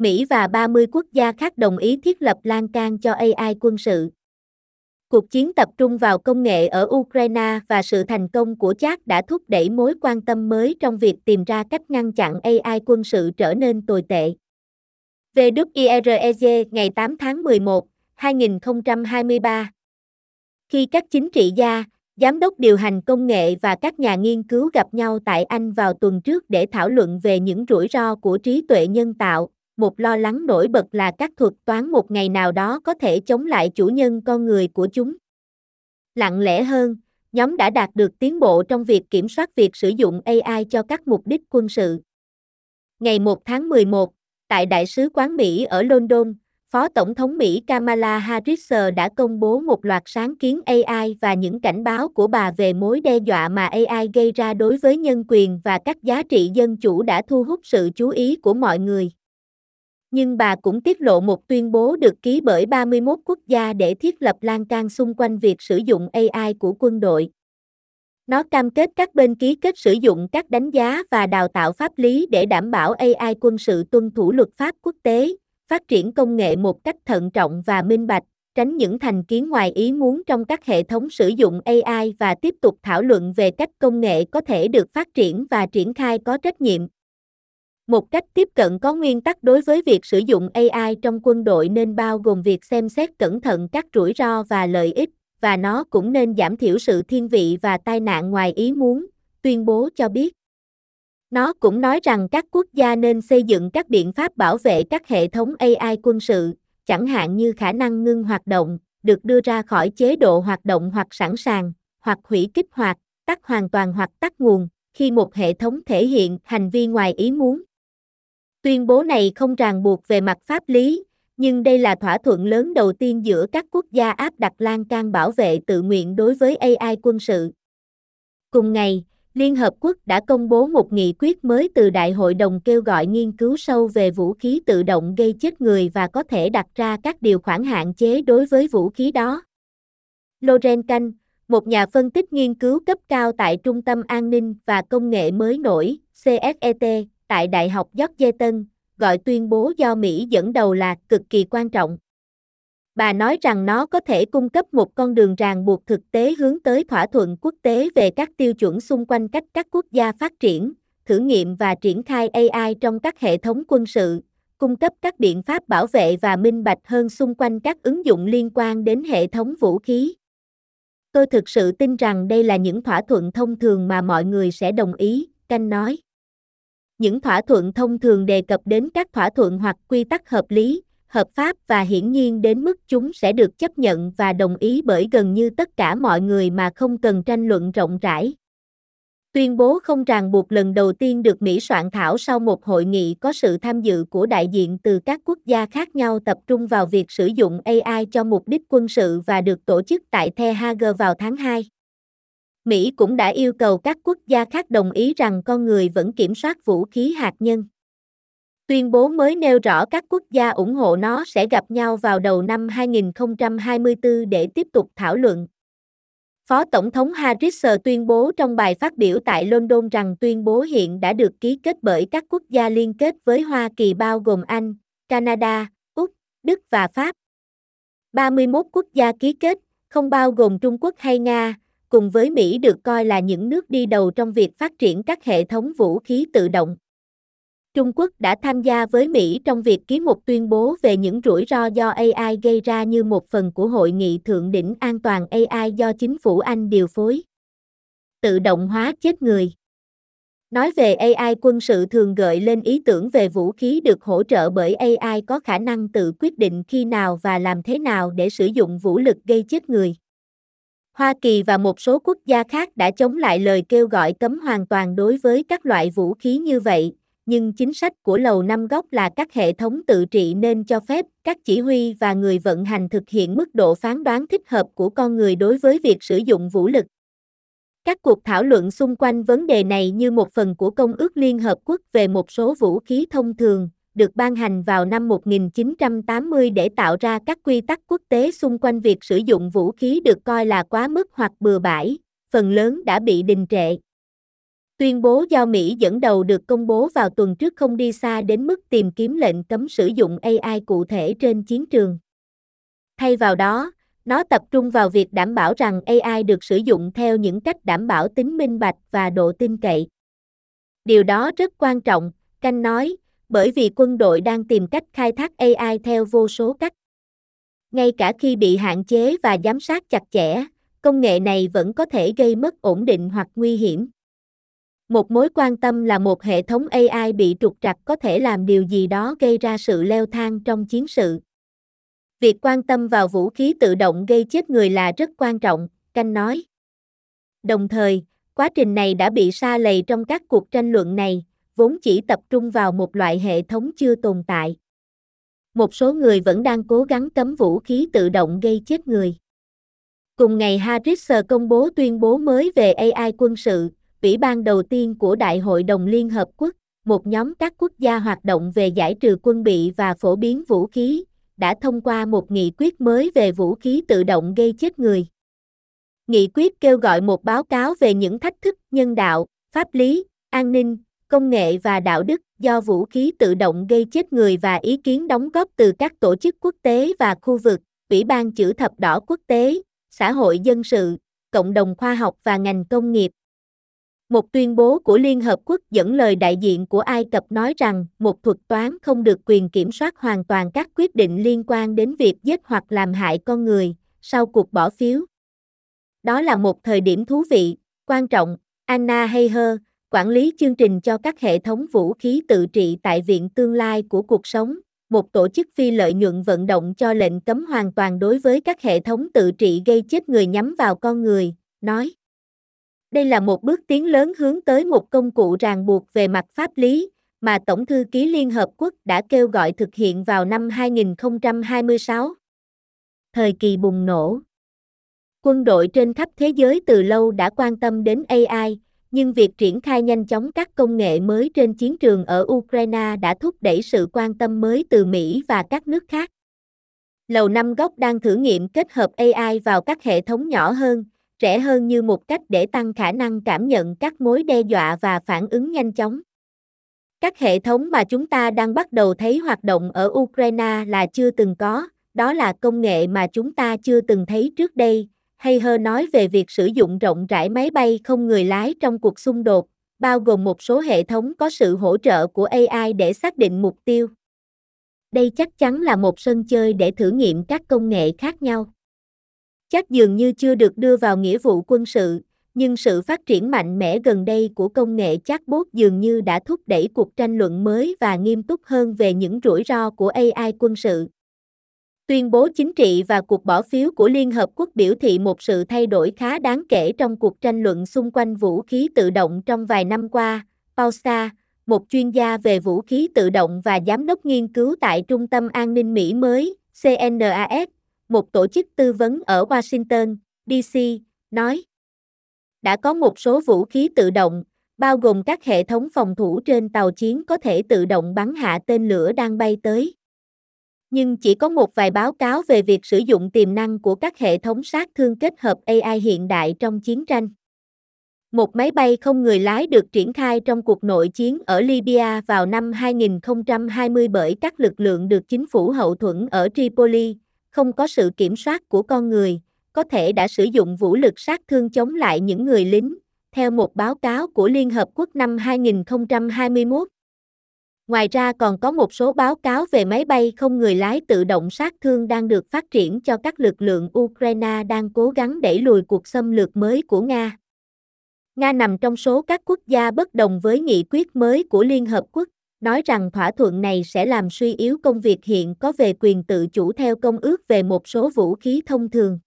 Mỹ và 30 quốc gia khác đồng ý thiết lập lan can cho AI quân sự. Cuộc chiến tập trung vào công nghệ ở Ukraine và sự thành công của chat đã thúc đẩy mối quan tâm mới trong việc tìm ra cách ngăn chặn AI quân sự trở nên tồi tệ. VWIREG ngày 8 tháng 11, 2023 Khi các chính trị gia, giám đốc điều hành công nghệ và các nhà nghiên cứu gặp nhau tại Anh vào tuần trước để thảo luận về những rủi ro của trí tuệ nhân tạo, một lo lắng nổi bật là các thuật toán một ngày nào đó có thể chống lại chủ nhân con người của chúng. Lặng lẽ hơn, nhóm đã đạt được tiến bộ trong việc kiểm soát việc sử dụng AI cho các mục đích quân sự. Ngày 1 tháng 11, tại Đại sứ quán Mỹ ở London, Phó Tổng thống Mỹ Kamala Harris đã công bố một loạt sáng kiến AI và những cảnh báo của bà về mối đe dọa mà AI gây ra đối với nhân quyền và các giá trị dân chủ đã thu hút sự chú ý của mọi người nhưng bà cũng tiết lộ một tuyên bố được ký bởi 31 quốc gia để thiết lập lan can xung quanh việc sử dụng AI của quân đội. Nó cam kết các bên ký kết sử dụng các đánh giá và đào tạo pháp lý để đảm bảo AI quân sự tuân thủ luật pháp quốc tế, phát triển công nghệ một cách thận trọng và minh bạch, tránh những thành kiến ngoài ý muốn trong các hệ thống sử dụng AI và tiếp tục thảo luận về cách công nghệ có thể được phát triển và triển khai có trách nhiệm. Một cách tiếp cận có nguyên tắc đối với việc sử dụng AI trong quân đội nên bao gồm việc xem xét cẩn thận các rủi ro và lợi ích, và nó cũng nên giảm thiểu sự thiên vị và tai nạn ngoài ý muốn, tuyên bố cho biết. Nó cũng nói rằng các quốc gia nên xây dựng các biện pháp bảo vệ các hệ thống AI quân sự, chẳng hạn như khả năng ngưng hoạt động, được đưa ra khỏi chế độ hoạt động hoặc sẵn sàng, hoặc hủy kích hoạt, tắt hoàn toàn hoặc tắt nguồn, khi một hệ thống thể hiện hành vi ngoài ý muốn. Tuyên bố này không ràng buộc về mặt pháp lý, nhưng đây là thỏa thuận lớn đầu tiên giữa các quốc gia áp đặt lan can bảo vệ tự nguyện đối với AI quân sự. Cùng ngày, Liên Hợp Quốc đã công bố một nghị quyết mới từ Đại hội đồng kêu gọi nghiên cứu sâu về vũ khí tự động gây chết người và có thể đặt ra các điều khoản hạn chế đối với vũ khí đó. Loren Canh, một nhà phân tích nghiên cứu cấp cao tại Trung tâm An ninh và Công nghệ mới nổi, CSET, tại Đại học Georgetown, gọi tuyên bố do Mỹ dẫn đầu là cực kỳ quan trọng. Bà nói rằng nó có thể cung cấp một con đường ràng buộc thực tế hướng tới thỏa thuận quốc tế về các tiêu chuẩn xung quanh cách các quốc gia phát triển, thử nghiệm và triển khai AI trong các hệ thống quân sự, cung cấp các biện pháp bảo vệ và minh bạch hơn xung quanh các ứng dụng liên quan đến hệ thống vũ khí. Tôi thực sự tin rằng đây là những thỏa thuận thông thường mà mọi người sẽ đồng ý, Canh nói. Những thỏa thuận thông thường đề cập đến các thỏa thuận hoặc quy tắc hợp lý, hợp pháp và hiển nhiên đến mức chúng sẽ được chấp nhận và đồng ý bởi gần như tất cả mọi người mà không cần tranh luận rộng rãi. Tuyên bố không ràng buộc lần đầu tiên được Mỹ soạn thảo sau một hội nghị có sự tham dự của đại diện từ các quốc gia khác nhau tập trung vào việc sử dụng AI cho mục đích quân sự và được tổ chức tại The Hague vào tháng 2. Mỹ cũng đã yêu cầu các quốc gia khác đồng ý rằng con người vẫn kiểm soát vũ khí hạt nhân. Tuyên bố mới nêu rõ các quốc gia ủng hộ nó sẽ gặp nhau vào đầu năm 2024 để tiếp tục thảo luận. Phó Tổng thống Harris tuyên bố trong bài phát biểu tại London rằng tuyên bố hiện đã được ký kết bởi các quốc gia liên kết với Hoa Kỳ bao gồm Anh, Canada, Úc, Đức và Pháp. 31 quốc gia ký kết, không bao gồm Trung Quốc hay Nga, cùng với Mỹ được coi là những nước đi đầu trong việc phát triển các hệ thống vũ khí tự động. Trung Quốc đã tham gia với Mỹ trong việc ký một tuyên bố về những rủi ro do AI gây ra như một phần của Hội nghị Thượng đỉnh An toàn AI do chính phủ Anh điều phối. Tự động hóa chết người Nói về AI quân sự thường gợi lên ý tưởng về vũ khí được hỗ trợ bởi AI có khả năng tự quyết định khi nào và làm thế nào để sử dụng vũ lực gây chết người. Hoa Kỳ và một số quốc gia khác đã chống lại lời kêu gọi cấm hoàn toàn đối với các loại vũ khí như vậy, nhưng chính sách của Lầu Năm Góc là các hệ thống tự trị nên cho phép các chỉ huy và người vận hành thực hiện mức độ phán đoán thích hợp của con người đối với việc sử dụng vũ lực. Các cuộc thảo luận xung quanh vấn đề này như một phần của Công ước Liên Hợp Quốc về một số vũ khí thông thường, được ban hành vào năm 1980 để tạo ra các quy tắc quốc tế xung quanh việc sử dụng vũ khí được coi là quá mức hoặc bừa bãi, phần lớn đã bị đình trệ. Tuyên bố do Mỹ dẫn đầu được công bố vào tuần trước không đi xa đến mức tìm kiếm lệnh cấm sử dụng AI cụ thể trên chiến trường. Thay vào đó, nó tập trung vào việc đảm bảo rằng AI được sử dụng theo những cách đảm bảo tính minh bạch và độ tin cậy. Điều đó rất quan trọng, Canh nói, bởi vì quân đội đang tìm cách khai thác AI theo vô số cách. Ngay cả khi bị hạn chế và giám sát chặt chẽ, công nghệ này vẫn có thể gây mất ổn định hoặc nguy hiểm. Một mối quan tâm là một hệ thống AI bị trục trặc có thể làm điều gì đó gây ra sự leo thang trong chiến sự. Việc quan tâm vào vũ khí tự động gây chết người là rất quan trọng, Canh nói. Đồng thời, quá trình này đã bị sa lầy trong các cuộc tranh luận này, vốn chỉ tập trung vào một loại hệ thống chưa tồn tại. Một số người vẫn đang cố gắng cấm vũ khí tự động gây chết người. Cùng ngày Harris công bố tuyên bố mới về AI quân sự, ủy ban đầu tiên của Đại hội đồng Liên Hợp Quốc, một nhóm các quốc gia hoạt động về giải trừ quân bị và phổ biến vũ khí, đã thông qua một nghị quyết mới về vũ khí tự động gây chết người. Nghị quyết kêu gọi một báo cáo về những thách thức nhân đạo, pháp lý, an ninh, công nghệ và đạo đức do vũ khí tự động gây chết người và ý kiến đóng góp từ các tổ chức quốc tế và khu vực, Ủy ban chữ thập đỏ quốc tế, xã hội dân sự, cộng đồng khoa học và ngành công nghiệp. Một tuyên bố của Liên Hợp Quốc dẫn lời đại diện của Ai Cập nói rằng một thuật toán không được quyền kiểm soát hoàn toàn các quyết định liên quan đến việc giết hoặc làm hại con người, sau cuộc bỏ phiếu. Đó là một thời điểm thú vị, quan trọng, Anna Heiher, quản lý chương trình cho các hệ thống vũ khí tự trị tại Viện Tương lai của Cuộc sống, một tổ chức phi lợi nhuận vận động cho lệnh cấm hoàn toàn đối với các hệ thống tự trị gây chết người nhắm vào con người, nói. Đây là một bước tiến lớn hướng tới một công cụ ràng buộc về mặt pháp lý, mà Tổng thư ký Liên Hợp Quốc đã kêu gọi thực hiện vào năm 2026. Thời kỳ bùng nổ Quân đội trên khắp thế giới từ lâu đã quan tâm đến AI, nhưng việc triển khai nhanh chóng các công nghệ mới trên chiến trường ở Ukraine đã thúc đẩy sự quan tâm mới từ Mỹ và các nước khác. Lầu Năm Góc đang thử nghiệm kết hợp AI vào các hệ thống nhỏ hơn, rẻ hơn như một cách để tăng khả năng cảm nhận các mối đe dọa và phản ứng nhanh chóng. Các hệ thống mà chúng ta đang bắt đầu thấy hoạt động ở Ukraine là chưa từng có, đó là công nghệ mà chúng ta chưa từng thấy trước đây, hay hơ nói về việc sử dụng rộng rãi máy bay không người lái trong cuộc xung đột, bao gồm một số hệ thống có sự hỗ trợ của AI để xác định mục tiêu. Đây chắc chắn là một sân chơi để thử nghiệm các công nghệ khác nhau. Chắc dường như chưa được đưa vào nghĩa vụ quân sự, nhưng sự phát triển mạnh mẽ gần đây của công nghệ chatbot dường như đã thúc đẩy cuộc tranh luận mới và nghiêm túc hơn về những rủi ro của AI quân sự. Tuyên bố chính trị và cuộc bỏ phiếu của Liên Hợp Quốc biểu thị một sự thay đổi khá đáng kể trong cuộc tranh luận xung quanh vũ khí tự động trong vài năm qua. Pausa, một chuyên gia về vũ khí tự động và giám đốc nghiên cứu tại Trung tâm An ninh Mỹ mới, CNAS, một tổ chức tư vấn ở Washington, D.C., nói. Đã có một số vũ khí tự động, bao gồm các hệ thống phòng thủ trên tàu chiến có thể tự động bắn hạ tên lửa đang bay tới nhưng chỉ có một vài báo cáo về việc sử dụng tiềm năng của các hệ thống sát thương kết hợp AI hiện đại trong chiến tranh. Một máy bay không người lái được triển khai trong cuộc nội chiến ở Libya vào năm 2020 bởi các lực lượng được chính phủ hậu thuẫn ở Tripoli, không có sự kiểm soát của con người, có thể đã sử dụng vũ lực sát thương chống lại những người lính, theo một báo cáo của Liên Hợp Quốc năm 2021. Ngoài ra còn có một số báo cáo về máy bay không người lái tự động sát thương đang được phát triển cho các lực lượng Ukraine đang cố gắng đẩy lùi cuộc xâm lược mới của Nga. Nga nằm trong số các quốc gia bất đồng với nghị quyết mới của Liên Hợp Quốc, nói rằng thỏa thuận này sẽ làm suy yếu công việc hiện có về quyền tự chủ theo công ước về một số vũ khí thông thường.